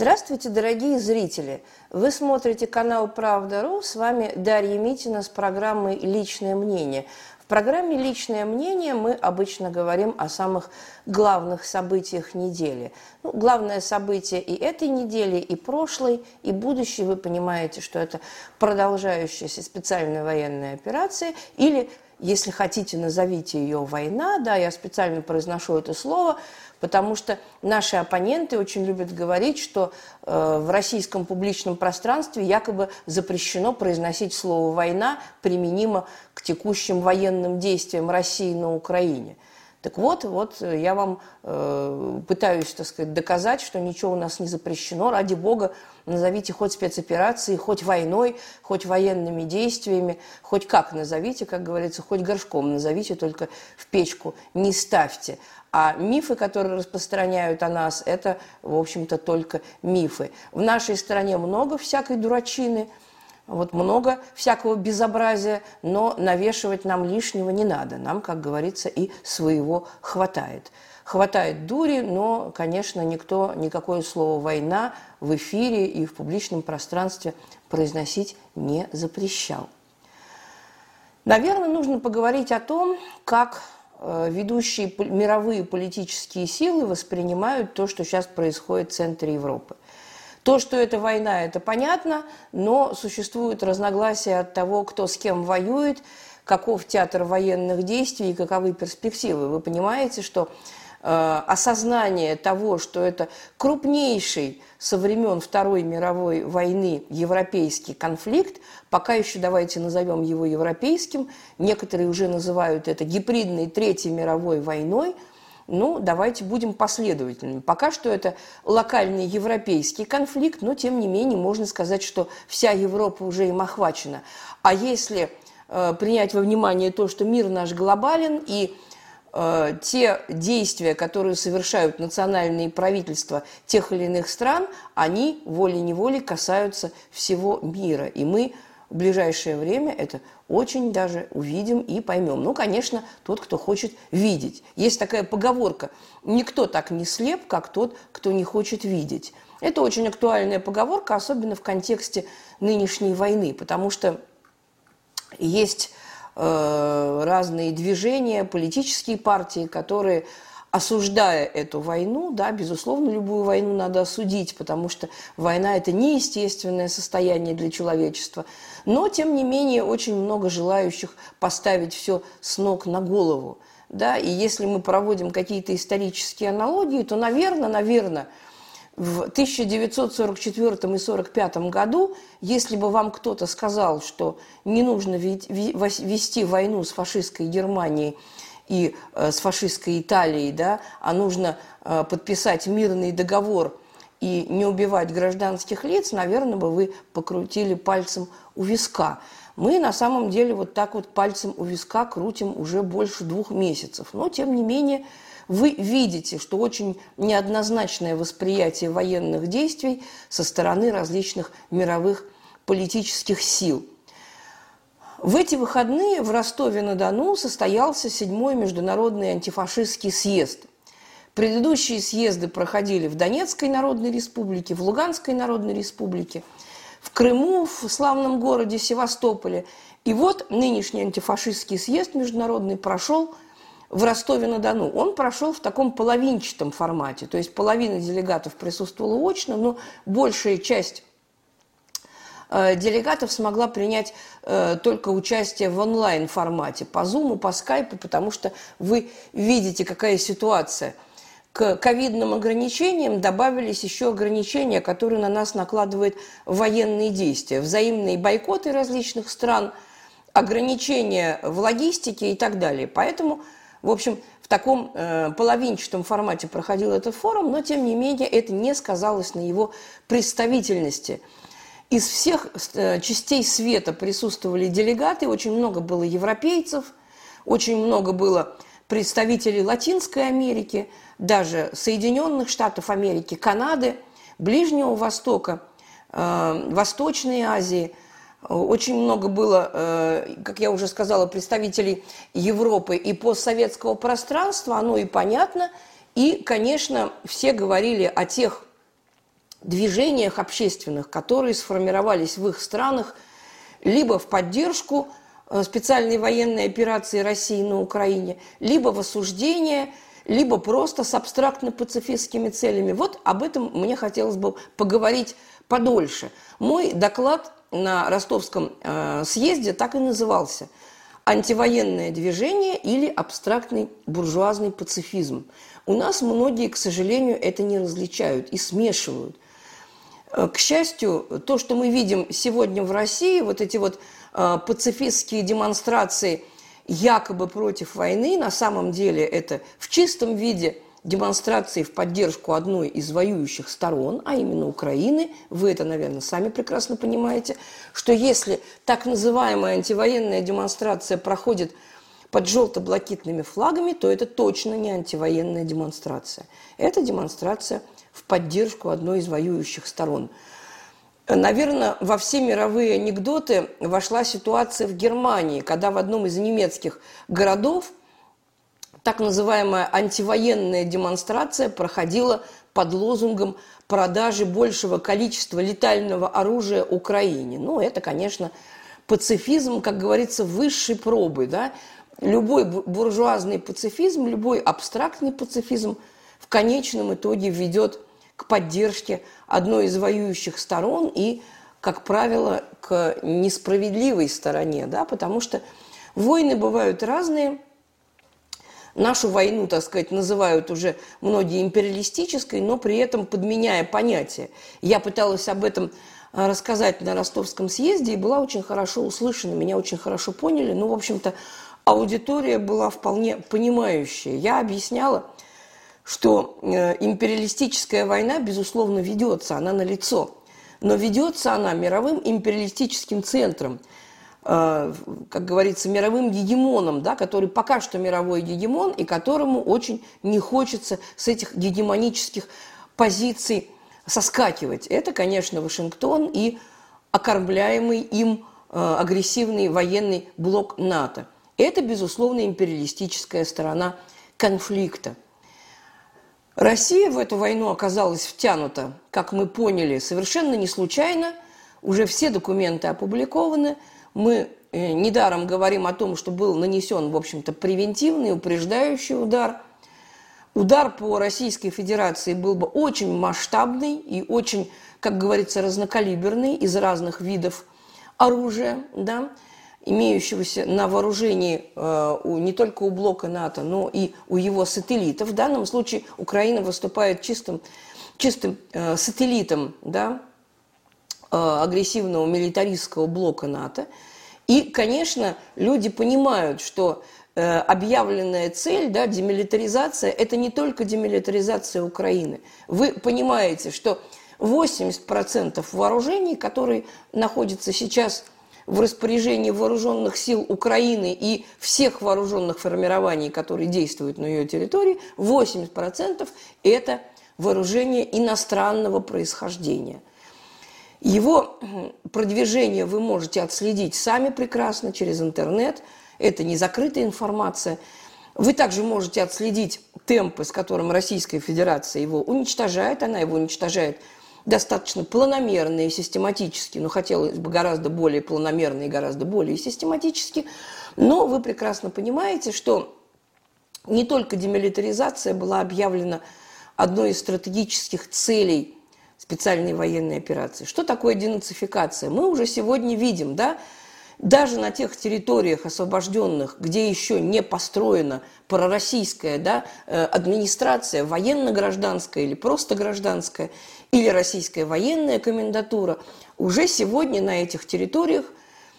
Здравствуйте, дорогие зрители! Вы смотрите канал «Правда.ру». С вами Дарья Митина с программой «Личное мнение». В программе «Личное мнение» мы обычно говорим о самых главных событиях недели. Ну, главное событие и этой недели, и прошлой, и будущей. Вы понимаете, что это продолжающаяся специальная военная операция или если хотите, назовите ее война, да, я специально произношу это слово, потому что наши оппоненты очень любят говорить, что э, в российском публичном пространстве якобы запрещено произносить слово «война» применимо к текущим военным действиям России на Украине. Так вот, вот я вам э, пытаюсь, так сказать, доказать, что ничего у нас не запрещено. Ради бога, назовите хоть спецоперацией, хоть войной, хоть военными действиями, хоть как назовите, как говорится, хоть горшком назовите, только в печку не ставьте. А мифы, которые распространяют о нас, это, в общем-то, только мифы. В нашей стране много всякой дурачины, вот много всякого безобразия, но навешивать нам лишнего не надо. Нам, как говорится, и своего хватает. Хватает дури, но, конечно, никто никакое слово «война» в эфире и в публичном пространстве произносить не запрещал. Наверное, нужно поговорить о том, как ведущие мировые политические силы воспринимают то, что сейчас происходит в центре Европы. То, что это война, это понятно, но существуют разногласия от того, кто с кем воюет, каков театр военных действий и каковы перспективы. Вы понимаете, что Э, осознание того, что это крупнейший со времен Второй мировой войны европейский конфликт, пока еще давайте назовем его европейским, некоторые уже называют это гибридной Третьей мировой войной, ну, давайте будем последовательными. Пока что это локальный европейский конфликт, но тем не менее можно сказать, что вся Европа уже им охвачена. А если э, принять во внимание то, что мир наш глобален и Э, те действия, которые совершают национальные правительства тех или иных стран, они волей-неволей касаются всего мира. И мы в ближайшее время это очень даже увидим и поймем. Ну, конечно, тот, кто хочет видеть. Есть такая поговорка «никто так не слеп, как тот, кто не хочет видеть». Это очень актуальная поговорка, особенно в контексте нынешней войны, потому что есть Э, разные движения, политические партии, которые, осуждая эту войну, да, безусловно, любую войну надо осудить, потому что война – это неестественное состояние для человечества. Но, тем не менее, очень много желающих поставить все с ног на голову. Да? И если мы проводим какие-то исторические аналогии, то, наверное, наверное, в 1944 и 1945 году, если бы вам кто-то сказал, что не нужно вести войну с фашистской Германией и э, с фашистской Италией, да, а нужно э, подписать мирный договор и не убивать гражданских лиц, наверное, бы вы покрутили пальцем у виска. Мы на самом деле вот так вот пальцем у виска крутим уже больше двух месяцев. Но, тем не менее, вы видите, что очень неоднозначное восприятие военных действий со стороны различных мировых политических сил. В эти выходные в Ростове-на-Дону состоялся седьмой международный антифашистский съезд. Предыдущие съезды проходили в Донецкой Народной Республике, в Луганской Народной Республике, в Крыму, в славном городе Севастополе. И вот нынешний антифашистский съезд международный прошел – в Ростове-на-Дону, он прошел в таком половинчатом формате. То есть половина делегатов присутствовала очно, но большая часть э, делегатов смогла принять э, только участие в онлайн-формате, по Zoom, по Skype, потому что вы видите, какая ситуация. К ковидным ограничениям добавились еще ограничения, которые на нас накладывают военные действия, взаимные бойкоты различных стран, ограничения в логистике и так далее. Поэтому в общем, в таком э, половинчатом формате проходил этот форум, но тем не менее это не сказалось на его представительности. Из всех э, частей света присутствовали делегаты, очень много было европейцев, очень много было представителей Латинской Америки, даже Соединенных Штатов Америки, Канады, Ближнего Востока, э, Восточной Азии – очень много было, э, как я уже сказала, представителей Европы и постсоветского пространства, оно и понятно. И, конечно, все говорили о тех движениях общественных, которые сформировались в их странах либо в поддержку э, специальной военной операции России на Украине, либо в осуждение, либо просто с абстрактно-пацифистскими целями. Вот об этом мне хотелось бы поговорить подольше. Мой доклад на ростовском э, съезде так и назывался «Антивоенное движение или абстрактный буржуазный пацифизм». У нас многие, к сожалению, это не различают и смешивают. Э, к счастью, то, что мы видим сегодня в России, вот эти вот э, пацифистские демонстрации якобы против войны, на самом деле это в чистом виде демонстрации в поддержку одной из воюющих сторон, а именно Украины. Вы это, наверное, сами прекрасно понимаете, что если так называемая антивоенная демонстрация проходит под желто-блакитными флагами, то это точно не антивоенная демонстрация. Это демонстрация в поддержку одной из воюющих сторон. Наверное, во все мировые анекдоты вошла ситуация в Германии, когда в одном из немецких городов так называемая антивоенная демонстрация проходила под лозунгом продажи большего количества летального оружия Украине. Ну, это, конечно, пацифизм, как говорится, высшей пробы. Да? Любой буржуазный пацифизм, любой абстрактный пацифизм в конечном итоге ведет к поддержке одной из воюющих сторон и, как правило, к несправедливой стороне, да, потому что войны бывают разные. Нашу войну, так сказать, называют уже многие империалистической, но при этом подменяя понятие. Я пыталась об этом а, рассказать на ростовском съезде и была очень хорошо услышана, меня очень хорошо поняли. Ну, в общем-то, аудитория была вполне понимающая. Я объясняла, что э, империалистическая война, безусловно, ведется, она на лицо, но ведется она мировым империалистическим центром, как говорится, мировым гегемоном, да, который пока что мировой гегемон и которому очень не хочется с этих гегемонических позиций соскакивать. Это, конечно, Вашингтон и окормляемый им э, агрессивный военный блок НАТО. Это, безусловно, империалистическая сторона конфликта. Россия в эту войну оказалась втянута, как мы поняли, совершенно не случайно. Уже все документы опубликованы. Мы э, недаром говорим о том, что был нанесен, в общем-то, превентивный, упреждающий удар. Удар по Российской Федерации был бы очень масштабный и очень, как говорится, разнокалиберный из разных видов оружия, да, имеющегося на вооружении э, у, не только у блока НАТО, но и у его сателлитов. В данном случае Украина выступает чистым, чистым э, сателлитом да, агрессивного милитаристского блока НАТО. И, конечно, люди понимают, что э, объявленная цель, да, демилитаризация, это не только демилитаризация Украины. Вы понимаете, что 80% вооружений, которые находятся сейчас в распоряжении вооруженных сил Украины и всех вооруженных формирований, которые действуют на ее территории, 80% это вооружение иностранного происхождения. Его продвижение вы можете отследить сами прекрасно через интернет. Это не закрытая информация. Вы также можете отследить темпы, с которым Российская Федерация его уничтожает. Она его уничтожает достаточно планомерно и систематически, но хотелось бы гораздо более планомерно и гораздо более систематически. Но вы прекрасно понимаете, что не только демилитаризация была объявлена одной из стратегических целей специальной военной операции. Что такое денацификация? Мы уже сегодня видим, да, даже на тех территориях освобожденных, где еще не построена пророссийская да, э, администрация, военно-гражданская или просто гражданская, или российская военная комендатура, уже сегодня на этих территориях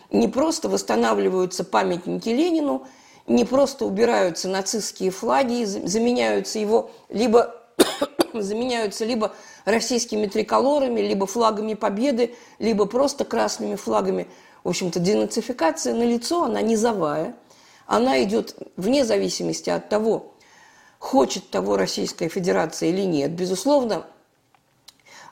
не просто восстанавливаются памятники Ленину, не просто убираются нацистские флаги, заменяются его либо заменяются либо российскими триколорами, либо флагами победы, либо просто красными флагами. В общем-то, денацификация на лицо, она низовая. Она идет вне зависимости от того, хочет того Российская Федерация или нет. Безусловно,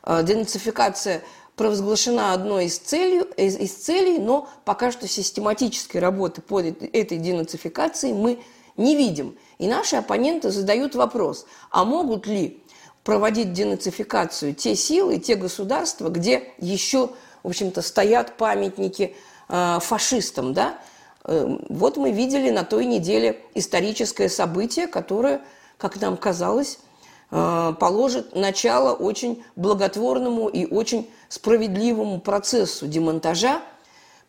Э, денацификация провозглашена одной из, целей, из, из целей, но пока что систематической работы по этой денацификации мы не видим. И наши оппоненты задают вопрос, а могут ли проводить денацификацию те силы, те государства, где еще, в общем-то, стоят памятники э, фашистам, да? Э, вот мы видели на той неделе историческое событие, которое, как нам казалось, э, положит начало очень благотворному и очень справедливому процессу демонтажа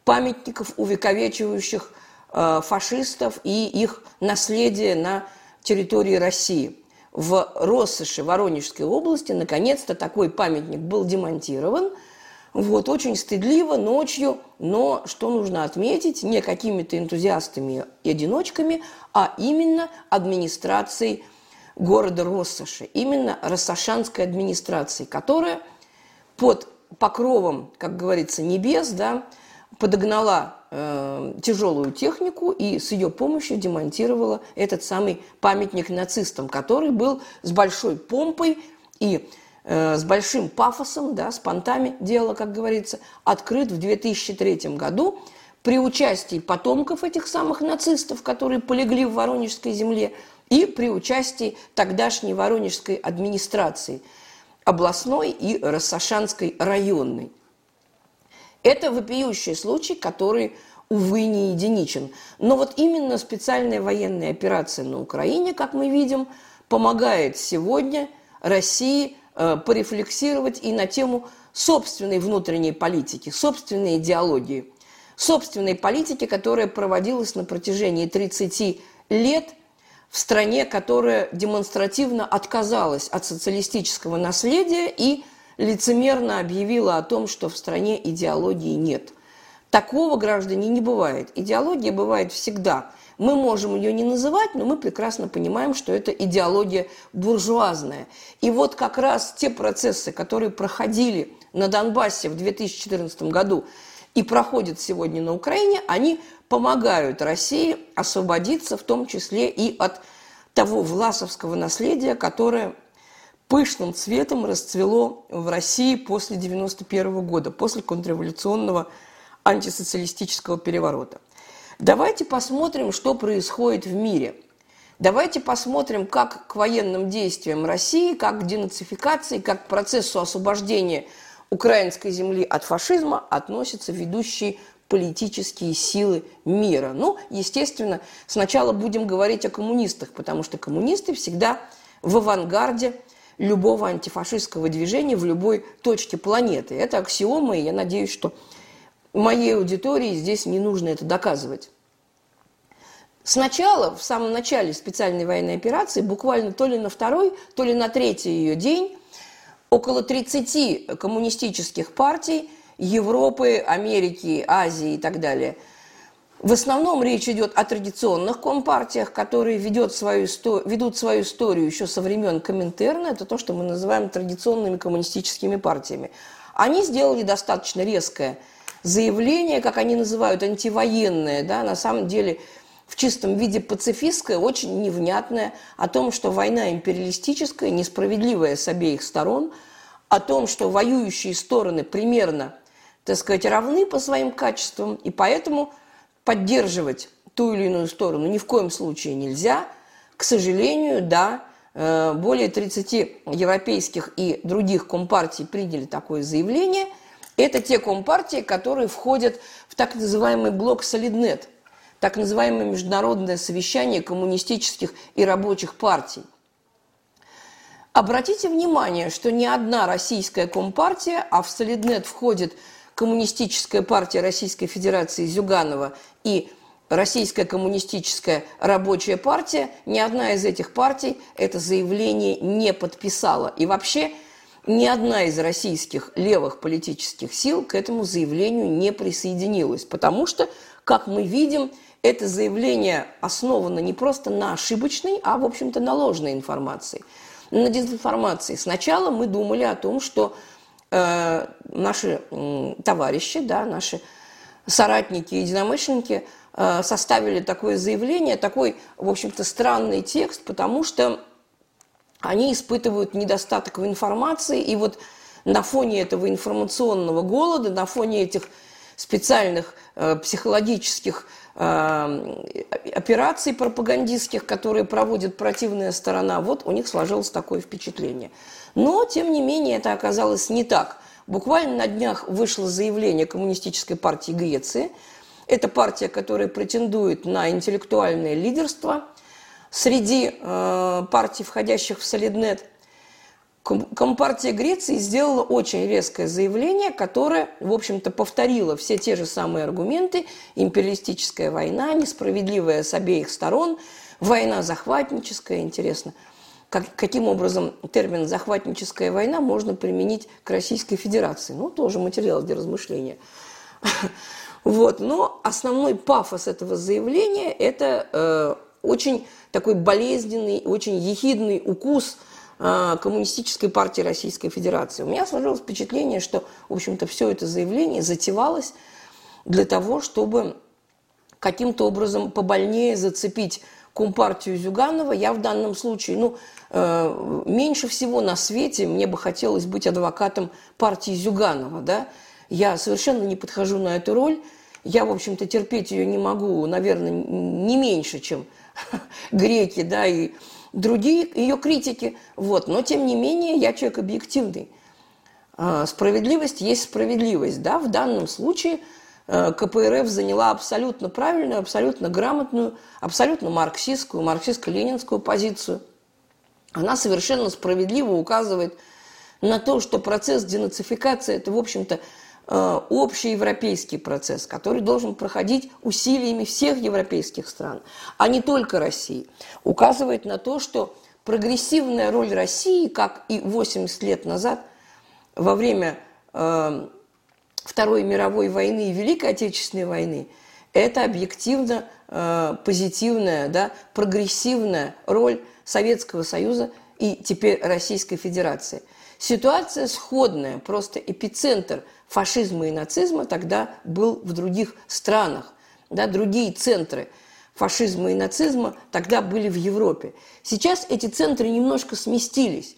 памятников, увековечивающих э, фашистов и их наследие на территории России – в Россоши Воронежской области. Наконец-то такой памятник был демонтирован. Вот, очень стыдливо, ночью, но что нужно отметить, не какими-то энтузиастами и одиночками, а именно администрацией города Россоши, именно Россошанской администрацией, которая под покровом, как говорится, небес, да, подогнала э, тяжелую технику и с ее помощью демонтировала этот самый памятник нацистам, который был с большой помпой и э, с большим пафосом, да, с понтами дела, как говорится, открыт в 2003 году при участии потомков этих самых нацистов, которые полегли в Воронежской земле, и при участии тогдашней Воронежской администрации, областной и Рассашанской районной. Это вопиющий случай, который, увы, не единичен. Но вот именно специальная военная операция на Украине, как мы видим, помогает сегодня России э, порефлексировать и на тему собственной внутренней политики, собственной идеологии, собственной политики, которая проводилась на протяжении 30 лет в стране, которая демонстративно отказалась от социалистического наследия и лицемерно объявила о том, что в стране идеологии нет. Такого, граждане, не бывает. Идеология бывает всегда. Мы можем ее не называть, но мы прекрасно понимаем, что это идеология буржуазная. И вот как раз те процессы, которые проходили на Донбассе в 2014 году и проходят сегодня на Украине, они помогают России освободиться в том числе и от того власовского наследия, которое пышным цветом расцвело в России после 1991 года, после контрреволюционного антисоциалистического переворота. Давайте посмотрим, что происходит в мире. Давайте посмотрим, как к военным действиям России, как к денацификации, как к процессу освобождения украинской земли от фашизма относятся ведущие политические силы мира. Ну, естественно, сначала будем говорить о коммунистах, потому что коммунисты всегда в авангарде любого антифашистского движения в любой точке планеты. Это аксиома, и я надеюсь, что моей аудитории здесь не нужно это доказывать. Сначала, в самом начале специальной военной операции, буквально то ли на второй, то ли на третий ее день, около 30 коммунистических партий Европы, Америки, Азии и так далее – в основном речь идет о традиционных компартиях, которые ведет свою, ведут свою историю еще со времен Коминтерна. Это то, что мы называем традиционными коммунистическими партиями. Они сделали достаточно резкое заявление, как они называют, антивоенное, да, на самом деле в чистом виде пацифистское, очень невнятное, о том, что война империалистическая, несправедливая с обеих сторон, о том, что воюющие стороны примерно, так сказать, равны по своим качествам, и поэтому поддерживать ту или иную сторону ни в коем случае нельзя. К сожалению, да, э, более 30 европейских и других компартий приняли такое заявление. Это те компартии, которые входят в так называемый блок «Солиднет», так называемое международное совещание коммунистических и рабочих партий. Обратите внимание, что ни одна российская компартия, а в Солиднет входит Коммунистическая партия Российской Федерации Зюганова и Российская коммунистическая рабочая партия, ни одна из этих партий это заявление не подписала. И вообще ни одна из российских левых политических сил к этому заявлению не присоединилась. Потому что, как мы видим, это заявление основано не просто на ошибочной, а, в общем-то, на ложной информации. На дезинформации. Сначала мы думали о том, что Э, наши товарищи, да, наши соратники, единомышленники э, составили такое заявление, такой, в общем-то, странный текст, потому что они испытывают недостаток в информации, и вот на фоне этого информационного голода, на фоне этих специальных э, психологических э, операций пропагандистских, которые проводит противная сторона, вот у них сложилось такое впечатление. Но, тем не менее, это оказалось не так. Буквально на днях вышло заявление Коммунистической партии Греции. Это партия, которая претендует на интеллектуальное лидерство среди э, партий, входящих в Солиднет. Компартия Греции сделала очень резкое заявление, которое, в общем-то, повторило все те же самые аргументы. Империалистическая война, несправедливая с обеих сторон, война захватническая, интересно – как, каким образом термин «захватническая война» можно применить к Российской Федерации. Ну, тоже материал для размышления. Вот. Но основной пафос этого заявления – это э, очень такой болезненный, очень ехидный укус э, Коммунистической партии Российской Федерации. У меня сложилось впечатление, что, в общем-то, все это заявление затевалось для того, чтобы каким-то образом побольнее зацепить Компартию Зюганова. Я в данном случае, ну, э, меньше всего на свете мне бы хотелось быть адвокатом партии Зюганова, да. Я совершенно не подхожу на эту роль. Я, в общем-то, терпеть ее не могу, наверное, не меньше, чем греки, да, и другие ее критики. Вот. Но, тем не менее, я человек объективный. А, справедливость есть справедливость. Да? В данном случае – КПРФ заняла абсолютно правильную, абсолютно грамотную, абсолютно марксистскую, марксистско-ленинскую позицию. Она совершенно справедливо указывает на то, что процесс денацификации – это, в общем-то, э, общий европейский процесс, который должен проходить усилиями всех европейских стран, а не только России. Указывает на то, что прогрессивная роль России, как и 80 лет назад, во время э, Второй мировой войны и Великой Отечественной войны, это объективно э, позитивная, да, прогрессивная роль Советского Союза и теперь Российской Федерации. Ситуация сходная, просто эпицентр фашизма и нацизма тогда был в других странах. Да, другие центры фашизма и нацизма тогда были в Европе. Сейчас эти центры немножко сместились.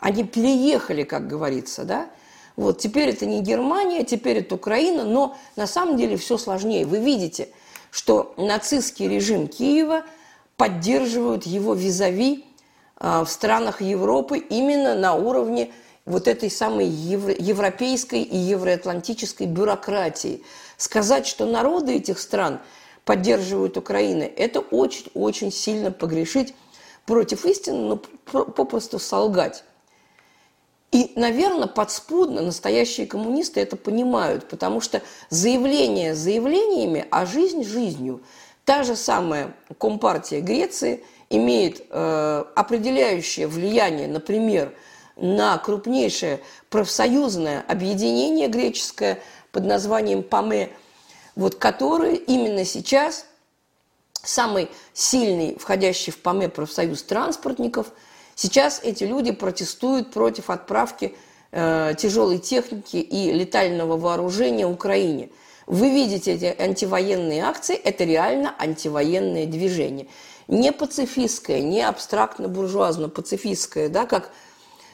Они переехали, как говорится, да, вот, теперь это не Германия, теперь это Украина, но на самом деле все сложнее. Вы видите, что нацистский режим Киева поддерживают его визави а, в странах Европы именно на уровне вот этой самой евро, европейской и евроатлантической бюрократии. Сказать, что народы этих стран поддерживают Украину, это очень-очень сильно погрешить против истины, но попросту солгать. И, наверное, подспудно настоящие коммунисты это понимают, потому что заявления заявлениями, а жизнь жизнью. Та же самая Компартия Греции имеет э, определяющее влияние, например, на крупнейшее профсоюзное объединение греческое под названием ПАМЕ, вот, которое именно сейчас самый сильный, входящий в ПАМЕ профсоюз транспортников – Сейчас эти люди протестуют против отправки э, тяжелой техники и летального вооружения Украине. Вы видите эти антивоенные акции, это реально антивоенное движение. Не пацифистское, не абстрактно-буржуазно-пацифистское, да, как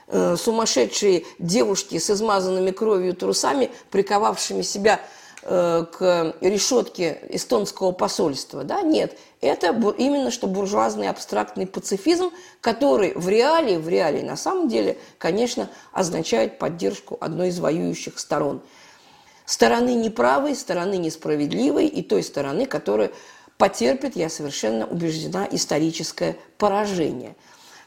э, сумасшедшие девушки с измазанными кровью трусами, приковавшими себя Э, к решетке эстонского посольства. Да? Нет, это именно что буржуазный абстрактный пацифизм, который в реалии, в реалии на самом деле, конечно, означает поддержку одной из воюющих сторон. Стороны неправой, стороны несправедливой и той стороны, которая потерпит, я совершенно убеждена, историческое поражение.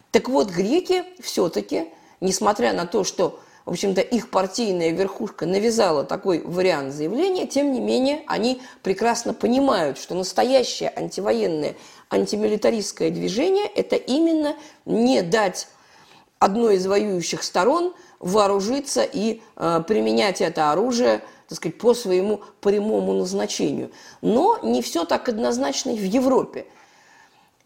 Так вот, греки все-таки, несмотря на то, что в общем-то, их партийная верхушка навязала такой вариант заявления, тем не менее, они прекрасно понимают, что настоящее антивоенное, антимилитаристское движение – это именно не дать одной из воюющих сторон вооружиться и э, применять это оружие так сказать, по своему прямому назначению. Но не все так однозначно и в Европе.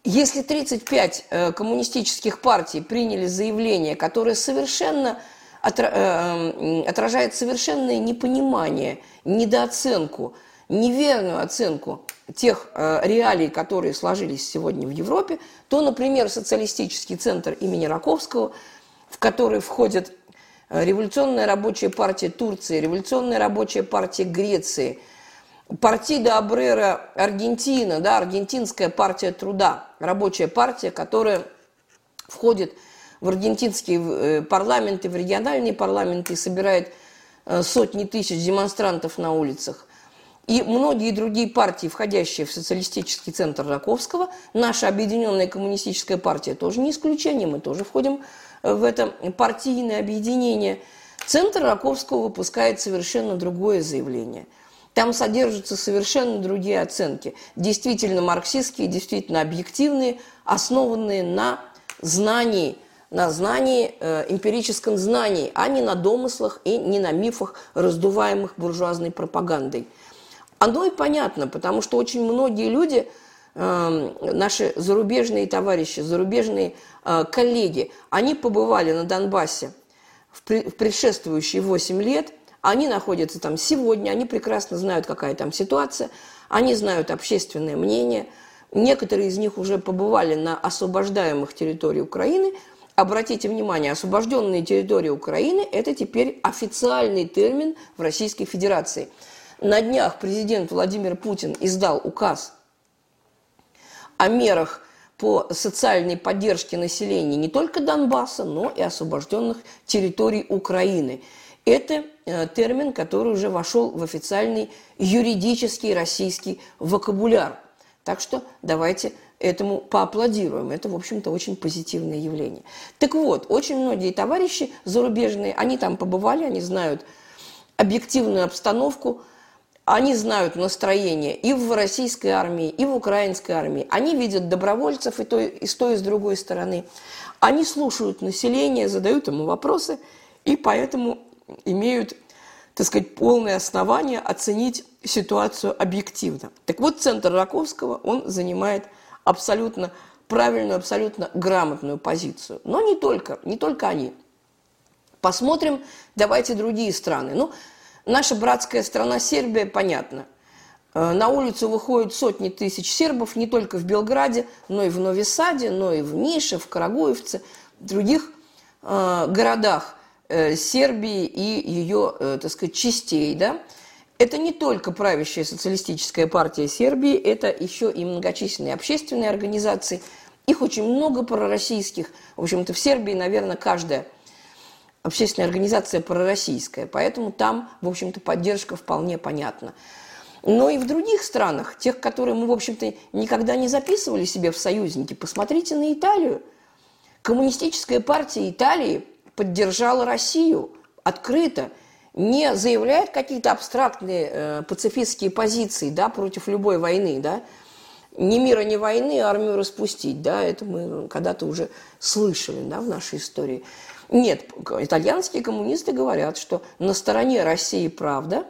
Если 35 э, коммунистических партий приняли заявление, которое совершенно отражает совершенное непонимание, недооценку, неверную оценку тех э, реалий, которые сложились сегодня в Европе, то, например, социалистический центр имени Раковского, в который входят э, Революционная рабочая партия Турции, Революционная рабочая партия Греции, Партида Абрера Аргентина, да, Аргентинская партия труда, рабочая партия, которая входит в аргентинские э, парламенты, в региональные парламенты и собирает э, сотни тысяч демонстрантов на улицах. И многие другие партии, входящие в социалистический центр Раковского, наша объединенная коммунистическая партия тоже не исключение, мы тоже входим э, в это партийное объединение. Центр Раковского выпускает совершенно другое заявление. Там содержатся совершенно другие оценки, действительно марксистские, действительно объективные, основанные на знании, на знании, эмпирическом знании, а не на домыслах и не на мифах, раздуваемых буржуазной пропагандой. Оно и понятно, потому что очень многие люди, э, наши зарубежные товарищи, зарубежные э, коллеги, они побывали на Донбассе в предшествующие 8 лет, они находятся там сегодня, они прекрасно знают, какая там ситуация, они знают общественное мнение, некоторые из них уже побывали на освобождаемых территориях Украины. Обратите внимание, освобожденные территории Украины – это теперь официальный термин в Российской Федерации – на днях президент Владимир Путин издал указ о мерах по социальной поддержке населения не только Донбасса, но и освобожденных территорий Украины. Это э, термин, который уже вошел в официальный юридический российский вокабуляр. Так что давайте этому поаплодируем. Это, в общем-то, очень позитивное явление. Так вот, очень многие товарищи зарубежные, они там побывали, они знают объективную обстановку – они знают настроение и в российской армии, и в украинской армии. Они видят добровольцев и, той, и с той, и с другой стороны. Они слушают население, задают ему вопросы, и поэтому имеют, так сказать, полное основание оценить ситуацию объективно. Так вот, центр Раковского, он занимает абсолютно правильную, абсолютно грамотную позицию. Но не только, не только они. Посмотрим, давайте другие страны. Ну, Наша братская страна Сербия, понятно. Э, на улицу выходят сотни тысяч сербов не только в Белграде, но и в Новисаде, но и в Нише, в Карагуевце, в других э, городах э, Сербии и ее, так сказать, частей. Да? Это не только правящая социалистическая партия Сербии, это еще и многочисленные общественные организации. Их очень много пророссийских. В общем-то, в Сербии, наверное, каждая общественная организация пророссийская, поэтому там, в общем-то, поддержка вполне понятна. Но и в других странах, тех, которые мы, в общем-то, никогда не записывали себе в союзники, посмотрите на Италию. Коммунистическая партия Италии поддержала Россию открыто, не заявляет какие-то абстрактные э, пацифистские позиции да, против любой войны, да, ни мира, ни войны, армию распустить, да, это мы когда-то уже слышали, да, в нашей истории. Нет, итальянские коммунисты говорят, что на стороне России правда,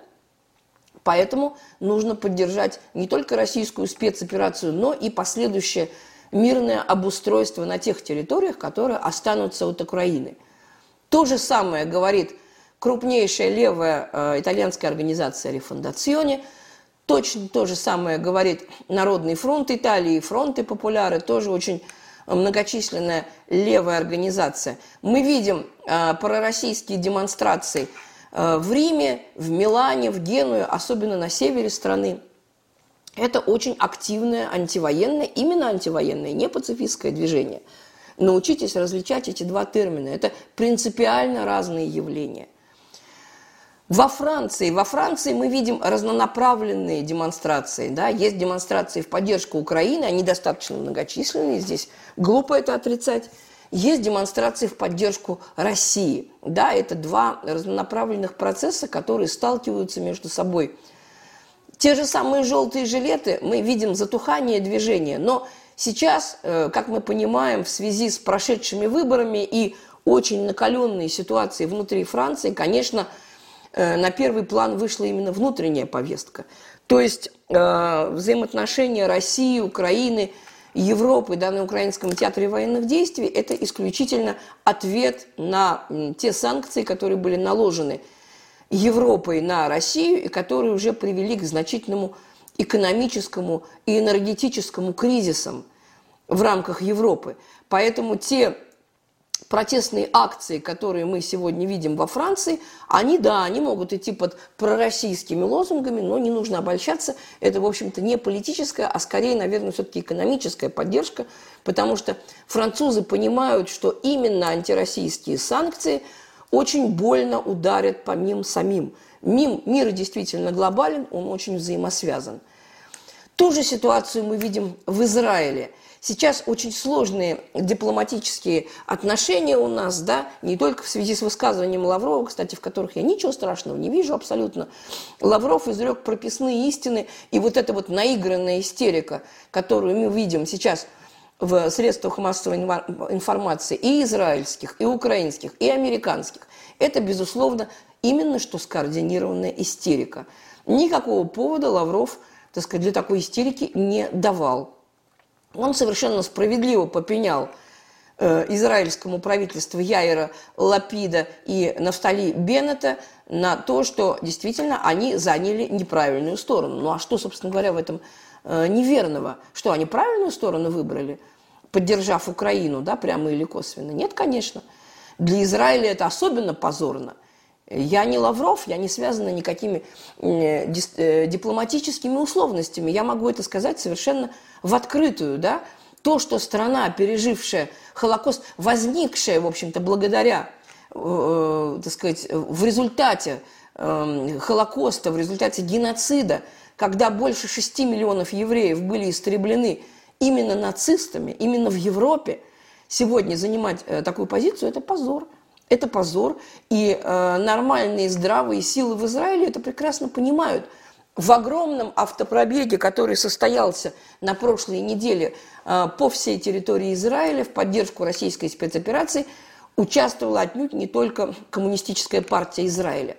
поэтому нужно поддержать не только российскую спецоперацию, но и последующее мирное обустройство на тех территориях, которые останутся от Украины. То же самое говорит крупнейшая левая э, итальянская организация «Рефондационе», точно то же самое говорит Народный фронт Италии, фронты популяры, тоже очень многочисленная левая организация. Мы видим э, пророссийские демонстрации э, в Риме, в Милане, в Генуе, особенно на севере страны. Это очень активное антивоенное, именно антивоенное, не пацифистское движение. Научитесь различать эти два термина. Это принципиально разные явления. Во Франции, во Франции мы видим разнонаправленные демонстрации. Да? Есть демонстрации в поддержку Украины, они достаточно многочисленные, здесь глупо это отрицать. Есть демонстрации в поддержку России. Да, это два разнонаправленных процесса, которые сталкиваются между собой. Те же самые желтые жилеты, мы видим затухание движения, но сейчас, э, как мы понимаем, в связи с прошедшими выборами и очень накаленной ситуацией внутри Франции, конечно, на первый план вышла именно внутренняя повестка. То есть э, взаимоотношения России, Украины, Европы да, на Украинском театре военных действий – это исключительно ответ на те санкции, которые были наложены Европой на Россию и которые уже привели к значительному экономическому и энергетическому кризисам в рамках Европы. Поэтому те протестные акции, которые мы сегодня видим во Франции, они, да, они могут идти под пророссийскими лозунгами, но не нужно обольщаться. Это, в общем-то, не политическая, а скорее, наверное, все-таки экономическая поддержка, потому что французы понимают, что именно антироссийские санкции очень больно ударят по ним самим. Мим, мир действительно глобален, он очень взаимосвязан. Ту же ситуацию мы видим в Израиле – Сейчас очень сложные дипломатические отношения у нас, да, не только в связи с высказыванием Лаврова, кстати, в которых я ничего страшного не вижу абсолютно. Лавров изрек прописные истины, и вот эта вот наигранная истерика, которую мы видим сейчас в средствах массовой информации и израильских, и украинских, и американских, это, безусловно, именно что скоординированная истерика. Никакого повода Лавров, так сказать, для такой истерики не давал. Он совершенно справедливо попенял э, израильскому правительству Яира Лапида и Нафтали Беннета на то, что действительно они заняли неправильную сторону. Ну а что, собственно говоря, в этом э, неверного? Что, они правильную сторону выбрали, поддержав Украину, да, прямо или косвенно? Нет, конечно. Для Израиля это особенно позорно – я не Лавров, я не связана никакими э, э, дипломатическими условностями. Я могу это сказать совершенно в открытую. Да? То, что страна, пережившая Холокост, возникшая, в общем-то, благодаря, э, так сказать, в результате э, Холокоста, в результате геноцида, когда больше 6 миллионов евреев были истреблены именно нацистами, именно в Европе, сегодня занимать э, такую позицию – это позор. Это позор, и э, нормальные здравые силы в Израиле это прекрасно понимают. В огромном автопробеге, который состоялся на прошлой неделе э, по всей территории Израиля в поддержку российской спецоперации, участвовала отнюдь не только коммунистическая партия Израиля.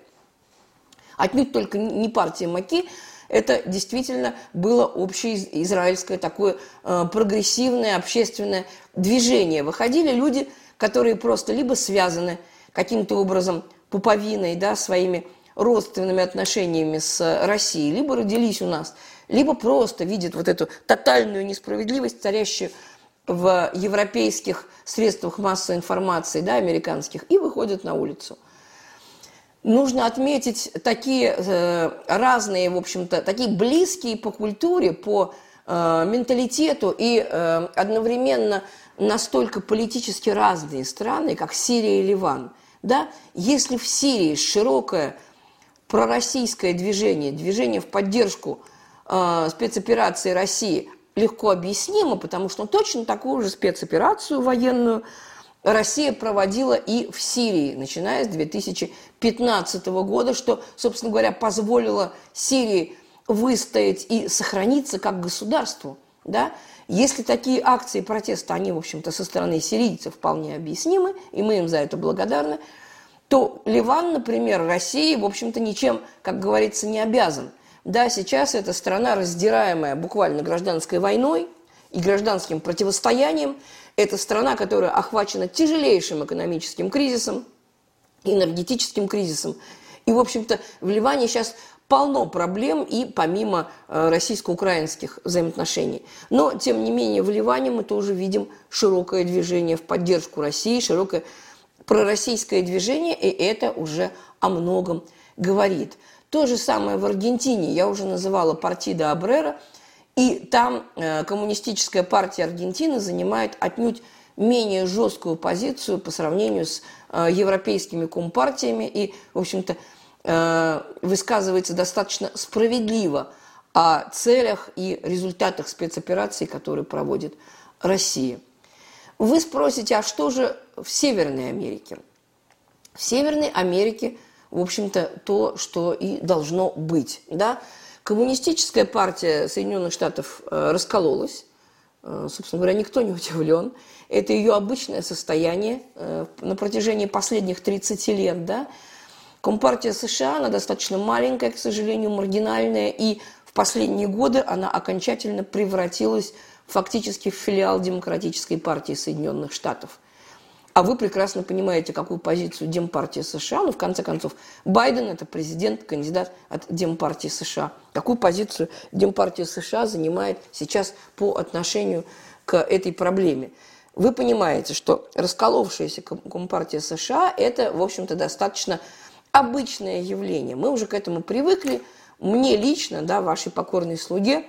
Отнюдь только не партия Маки, это действительно было общее израильское такое э, прогрессивное общественное движение. Выходили люди, которые просто либо связаны каким-то образом пуповиной, да, своими родственными отношениями с Россией, либо родились у нас, либо просто видят вот эту тотальную несправедливость, царящую в европейских средствах массовой информации, да, американских, и выходят на улицу. Нужно отметить такие э, разные, в общем-то, такие близкие по культуре, по э, менталитету и э, одновременно настолько политически разные страны, как Сирия и Ливан, да, если в Сирии широкое пророссийское движение, движение в поддержку э, спецоперации России легко объяснимо, потому что точно такую же спецоперацию военную Россия проводила и в Сирии, начиная с 2015 года, что, собственно говоря, позволило Сирии выстоять и сохраниться как государству. Да? Если такие акции протеста, они, в общем-то, со стороны сирийцев вполне объяснимы, и мы им за это благодарны, то Ливан, например, России, в общем-то, ничем, как говорится, не обязан. Да, сейчас это страна, раздираемая буквально гражданской войной и гражданским противостоянием. Это страна, которая охвачена тяжелейшим экономическим кризисом, энергетическим кризисом. И, в общем-то, в Ливане сейчас полно проблем и помимо э, российско-украинских взаимоотношений. Но, тем не менее, в Ливане мы тоже видим широкое движение в поддержку России, широкое пророссийское движение, и это уже о многом говорит. То же самое в Аргентине, я уже называла партида Абрера, и там э, коммунистическая партия Аргентины занимает отнюдь менее жесткую позицию по сравнению с э, европейскими компартиями и, в общем-то, высказывается достаточно справедливо о целях и результатах спецопераций, которые проводит Россия. Вы спросите, а что же в Северной Америке? В Северной Америке, в общем-то, то, что и должно быть. Да? Коммунистическая партия Соединенных Штатов э, раскололась. Э, собственно говоря, никто не удивлен. Это ее обычное состояние на протяжении последних 30 лет. Да? Компартия США, она достаточно маленькая, к сожалению, маргинальная, и в последние годы она окончательно превратилась фактически в филиал Демократической партии Соединенных Штатов. А вы прекрасно понимаете, какую позицию Демпартия США, ну, в конце концов, Байден – это президент, кандидат от Демпартии США. Какую позицию Демпартия США занимает сейчас по отношению к этой проблеме. вы понимаете, что расколовшаяся Компартия США – это, в общем-то, достаточно обычное явление. Мы уже к этому привыкли. Мне лично, да, вашей покорной слуге,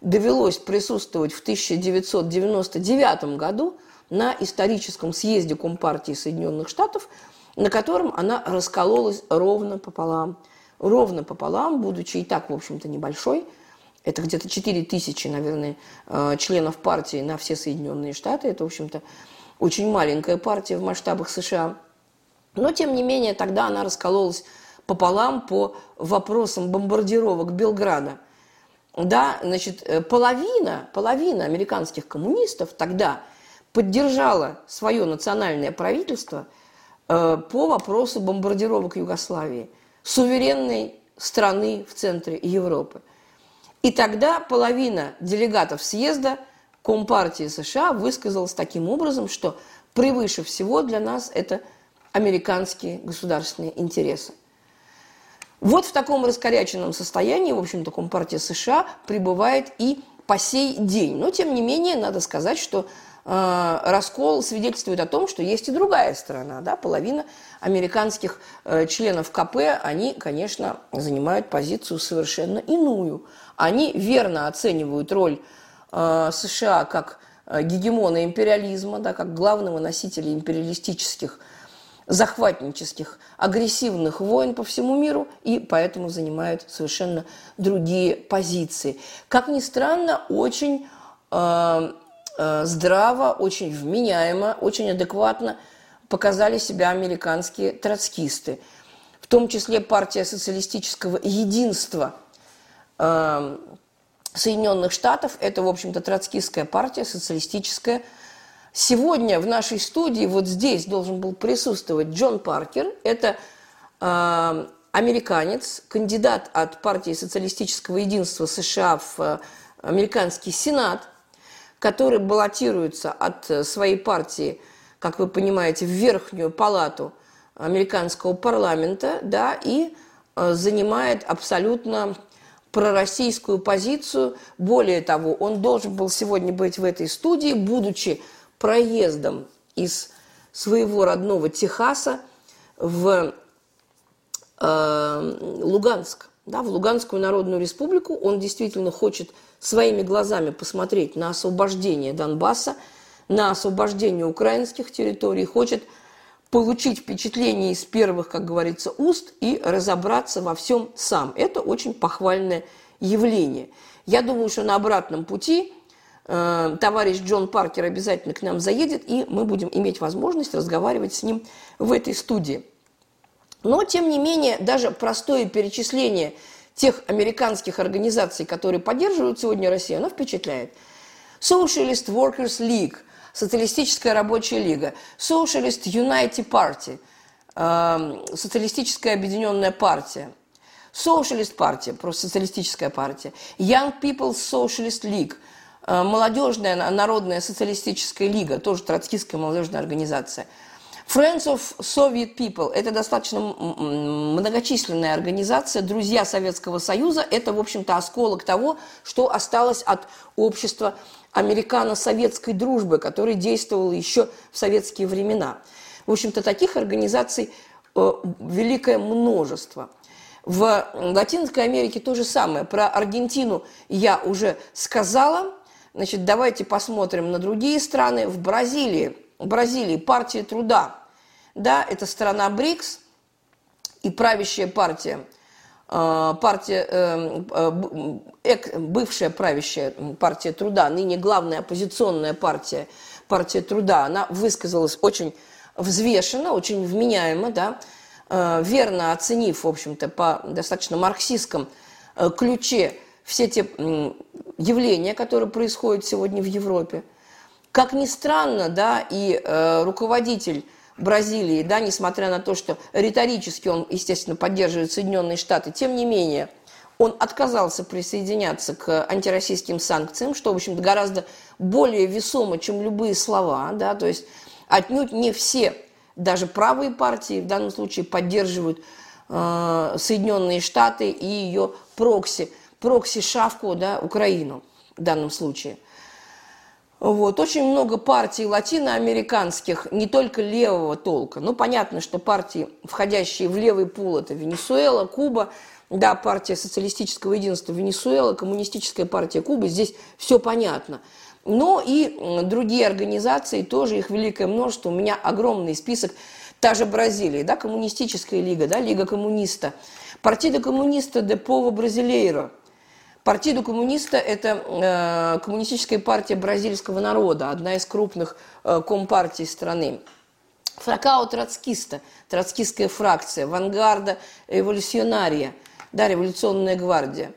довелось присутствовать в 1999 году на историческом съезде Компартии Соединенных Штатов, на котором она раскололась ровно пополам. Ровно пополам, будучи и так, в общем-то, небольшой. Это где-то 4 тысячи, наверное, э, членов партии на все Соединенные Штаты. Это, в общем-то, очень маленькая партия в масштабах США. Но, тем не менее, тогда она раскололась пополам по вопросам бомбардировок Белграда. Да, значит, э, половина, половина американских коммунистов тогда поддержала свое национальное правительство э, по вопросу бомбардировок Югославии, суверенной страны в центре Европы. И тогда половина делегатов съезда Компартии США высказалась таким образом, что превыше всего для нас это американские государственные интересы. Вот в таком раскоряченном состоянии, в общем-то, Компартия США пребывает и по сей день. Но, тем не менее, надо сказать, что э, раскол свидетельствует о том, что есть и другая сторона. Да? Половина американских э, членов КП, они, конечно, занимают позицию совершенно иную. Они верно оценивают роль э, США как э, гегемона империализма, да, как главного носителя империалистических захватнических, агрессивных войн по всему миру и поэтому занимают совершенно другие позиции. Как ни странно, очень э, э, здраво, очень вменяемо, очень адекватно показали себя американские троцкисты, в том числе партия социалистического единства э, Соединенных Штатов. Это, в общем-то, троцкистская партия, социалистическая Сегодня в нашей студии вот здесь должен был присутствовать Джон Паркер. Это э, американец, кандидат от партии социалистического единства США в э, американский сенат, который баллотируется от своей партии, как вы понимаете, в верхнюю палату американского парламента, да, и э, занимает абсолютно пророссийскую позицию. Более того, он должен был сегодня быть в этой студии, будучи проездом из своего родного Техаса в э, Луганск, да, в Луганскую Народную Республику. Он действительно хочет своими глазами посмотреть на освобождение Донбасса, на освобождение украинских территорий, хочет получить впечатление из первых, как говорится, уст и разобраться во всем сам. Это очень похвальное явление. Я думаю, что на обратном пути товарищ Джон Паркер обязательно к нам заедет, и мы будем иметь возможность разговаривать с ним в этой студии. Но, тем не менее, даже простое перечисление тех американских организаций, которые поддерживают сегодня Россию, оно впечатляет. Socialist Workers League, Социалистическая рабочая лига, Socialist Unity Party, э, Социалистическая объединенная партия, Socialist партия, просто социалистическая партия, Young People's Socialist League – Э, молодежная народная социалистическая лига, тоже троцкистская молодежная организация. Friends of Soviet People – это достаточно многочисленная организация, друзья Советского Союза. Это, в общем-то, осколок того, что осталось от общества американо-советской дружбы, которое действовало еще в советские времена. В общем-то, таких организаций э, великое множество. В Латинской Америке то же самое. Про Аргентину я уже сказала – Значит, давайте посмотрим на другие страны. В Бразилии, в Бразилии партия труда, да, это страна БРИКС и правящая партия, э, партия, э, э, бывшая правящая партия труда, ныне главная оппозиционная партия, партия труда, она высказалась очень взвешенно, очень вменяемо, да, верно оценив, в общем-то, по достаточно марксистском ключе все те явления, которые происходят сегодня в Европе. Как ни странно, да, и э, руководитель Бразилии, да, несмотря на то, что риторически он, естественно, поддерживает Соединенные Штаты, тем не менее, он отказался присоединяться к антироссийским санкциям, что, в общем-то, гораздо более весомо, чем любые слова, да, то есть отнюдь не все, даже правые партии в данном случае поддерживают э, Соединенные Штаты и ее прокси прокси-шавку, да, Украину в данном случае. Вот. Очень много партий латиноамериканских, не только левого толка. Ну, понятно, что партии, входящие в левый пул, это Венесуэла, Куба, да, партия социалистического единства Венесуэла, коммунистическая партия Кубы, здесь все понятно. Но и другие организации, тоже их великое множество. У меня огромный список. Та же Бразилия, да, коммунистическая лига, да, лига коммуниста. Партида коммуниста де Пово Бразилейро – Партиду коммуниста – это э, коммунистическая партия бразильского народа, одна из крупных э, компартий страны. Фракао троцкиста, троцкистская фракция, вангарда революционария, да, революционная гвардия.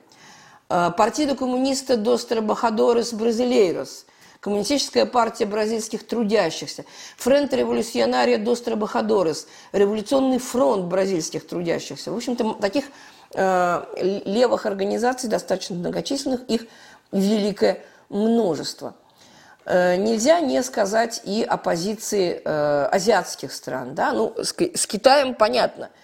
Э, партиду коммуниста dos Trabajadores Brasileiros, Коммунистическая партия бразильских трудящихся, Фронт революционария dos Trabajadores, Революционный фронт бразильских трудящихся. В общем-то, таких левых организаций, достаточно многочисленных, их великое множество. Э, нельзя не сказать и о позиции э, азиатских стран. Да? Ну, с, Китаем понятно –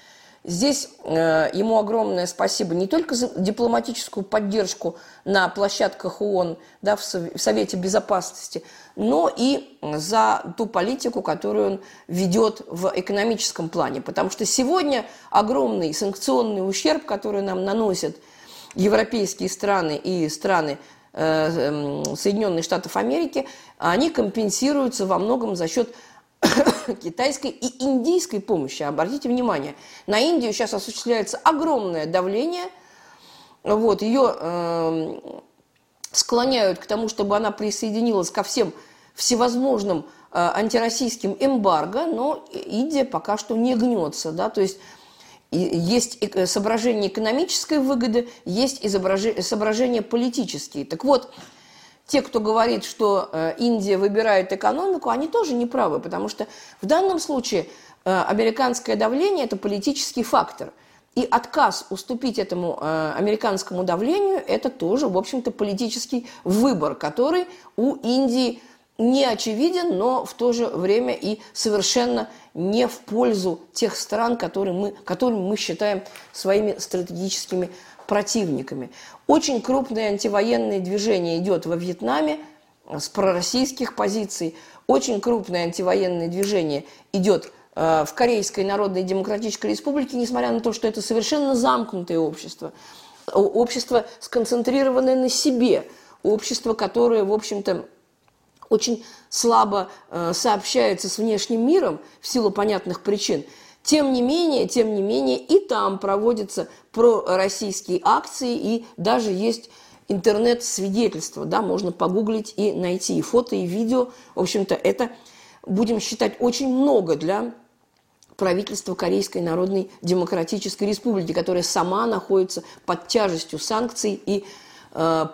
Здесь э, ему огромное спасибо не только за дипломатическую поддержку на площадках ООН, да, в Совете Безопасности, но и за ту политику, которую он ведет в экономическом плане. Потому что сегодня огромный санкционный ущерб, который нам наносят европейские страны и страны э, э, Соединенных Штатов Америки, они компенсируются во многом за счет китайской и индийской помощи. Обратите внимание, на Индию сейчас осуществляется огромное давление. Вот, ее э, склоняют к тому, чтобы она присоединилась ко всем всевозможным э, антироссийским эмбарго, но Индия пока что не гнется. Да? То есть есть соображение экономической выгоды, есть соображения политические. Так вот, те, кто говорит, что э, Индия выбирает экономику, они тоже не правы, потому что в данном случае э, американское давление – это политический фактор. И отказ уступить этому э, американскому давлению – это тоже, в общем-то, политический выбор, который у Индии не очевиден, но в то же время и совершенно не в пользу тех стран, которые мы, которые мы считаем своими стратегическими противниками. Очень крупное антивоенное движение идет во Вьетнаме с пророссийских позиций. Очень крупное антивоенное движение идет э, в Корейской Народной Демократической Республике, несмотря на то, что это совершенно замкнутое общество. Общество, сконцентрированное на себе. Общество, которое, в общем-то, очень слабо э, сообщается с внешним миром в силу понятных причин – тем не менее, тем не менее, и там проводятся пророссийские акции, и даже есть интернет-свидетельства, да, можно погуглить и найти и фото, и видео. В общем-то, это, будем считать, очень много для правительства Корейской Народной Демократической Республики, которая сама находится под тяжестью санкций и э,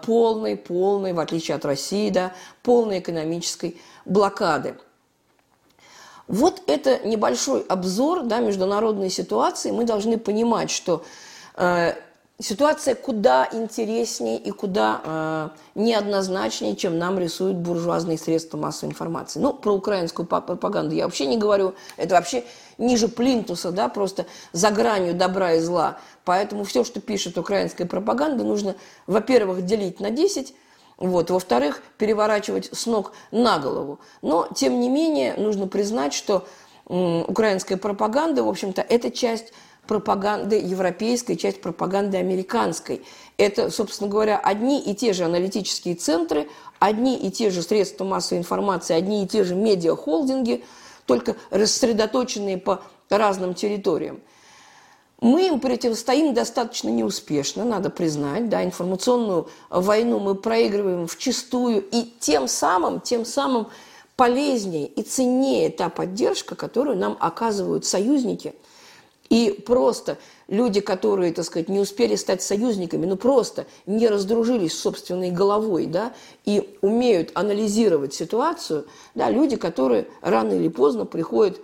полной, полной, в отличие от России, да, полной экономической блокады. Вот это небольшой обзор да, международной ситуации. Мы должны понимать, что э, ситуация куда интереснее и куда э, неоднозначнее, чем нам рисуют буржуазные средства массовой информации. Ну, про украинскую пропаганду я вообще не говорю. Это вообще ниже плинтуса, да, просто за гранью добра и зла. Поэтому все, что пишет украинская пропаганда, нужно, во-первых, делить на 10, вот. Во-вторых, переворачивать с ног на голову. Но, тем не менее, нужно признать, что украинская пропаганда, в общем-то, это часть пропаганды европейской, часть пропаганды американской. Это, собственно говоря, одни и те же аналитические центры, одни и те же средства массовой информации, одни и те же медиахолдинги, только рассредоточенные по разным территориям. Мы им противостоим достаточно неуспешно, надо признать, да, информационную войну мы проигрываем в чистую, и тем самым, тем самым полезнее и ценнее та поддержка, которую нам оказывают союзники. И просто люди, которые, так сказать, не успели стать союзниками, ну просто не раздружились собственной головой, да, и умеют анализировать ситуацию, да, люди, которые рано или поздно приходят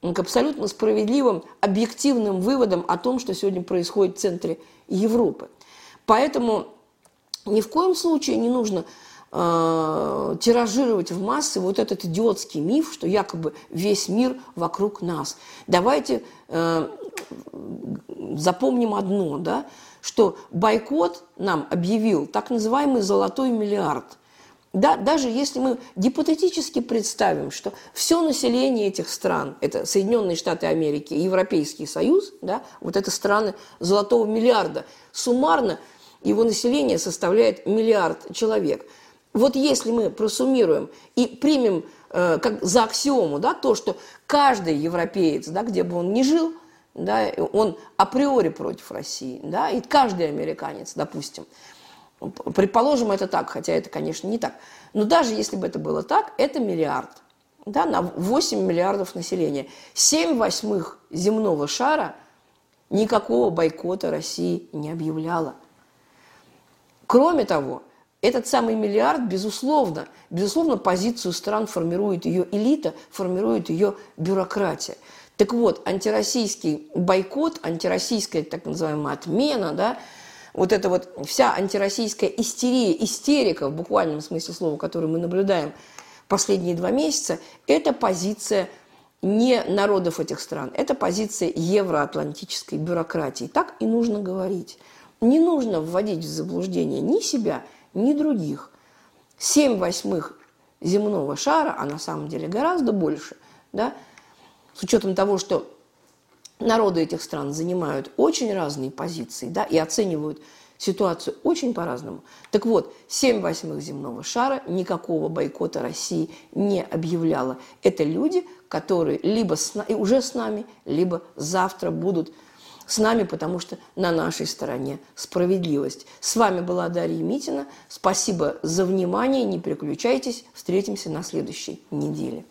к абсолютно справедливым, объективным выводам о том, что сегодня происходит в центре Европы. Поэтому ни в коем случае не нужно э, тиражировать в массы вот этот идиотский миф, что якобы весь мир вокруг нас. Давайте э, запомним одно, да, что бойкот нам объявил так называемый «золотой миллиард». да, даже если мы гипотетически представим, что все население этих стран, это Соединенные Штаты Америки Европейский Союз, да, вот это страны золотого миллиарда, суммарно его население составляет миллиард человек. Вот если мы просуммируем и примем э, как за аксиому да, то, что каждый европеец, да, где бы он ни жил, да, он априори против России, да, и каждый американец, допустим, Предположим, это так, хотя это, конечно, не так. Но даже если бы это было так, это миллиард. Да, на 8 миллиардов населения. 7 восьмых земного шара никакого бойкота России не объявляла. Кроме того, этот самый миллиард, безусловно, безусловно, позицию стран формирует ее элита, формирует ее бюрократия. Так вот, антироссийский бойкот, антироссийская так называемая отмена, да, вот эта вот вся антироссийская истерия, истерика в буквальном смысле слова, которую мы наблюдаем последние два месяца, это позиция не народов этих стран, это позиция евроатлантической бюрократии. Так и нужно говорить. Не нужно вводить в заблуждение ни себя, ни других. Семь восьмых земного шара, а на самом деле гораздо больше, да, с учетом того, что народы этих стран занимают очень разные позиции да, и оценивают ситуацию очень по-разному. Так вот, 7 восьмых земного шара никакого бойкота России не объявляла. Это люди, которые либо с, уже с нами, либо завтра будут с нами, потому что на нашей стороне справедливость. С вами была Дарья Митина. Спасибо за внимание. Не переключайтесь. Встретимся на следующей неделе.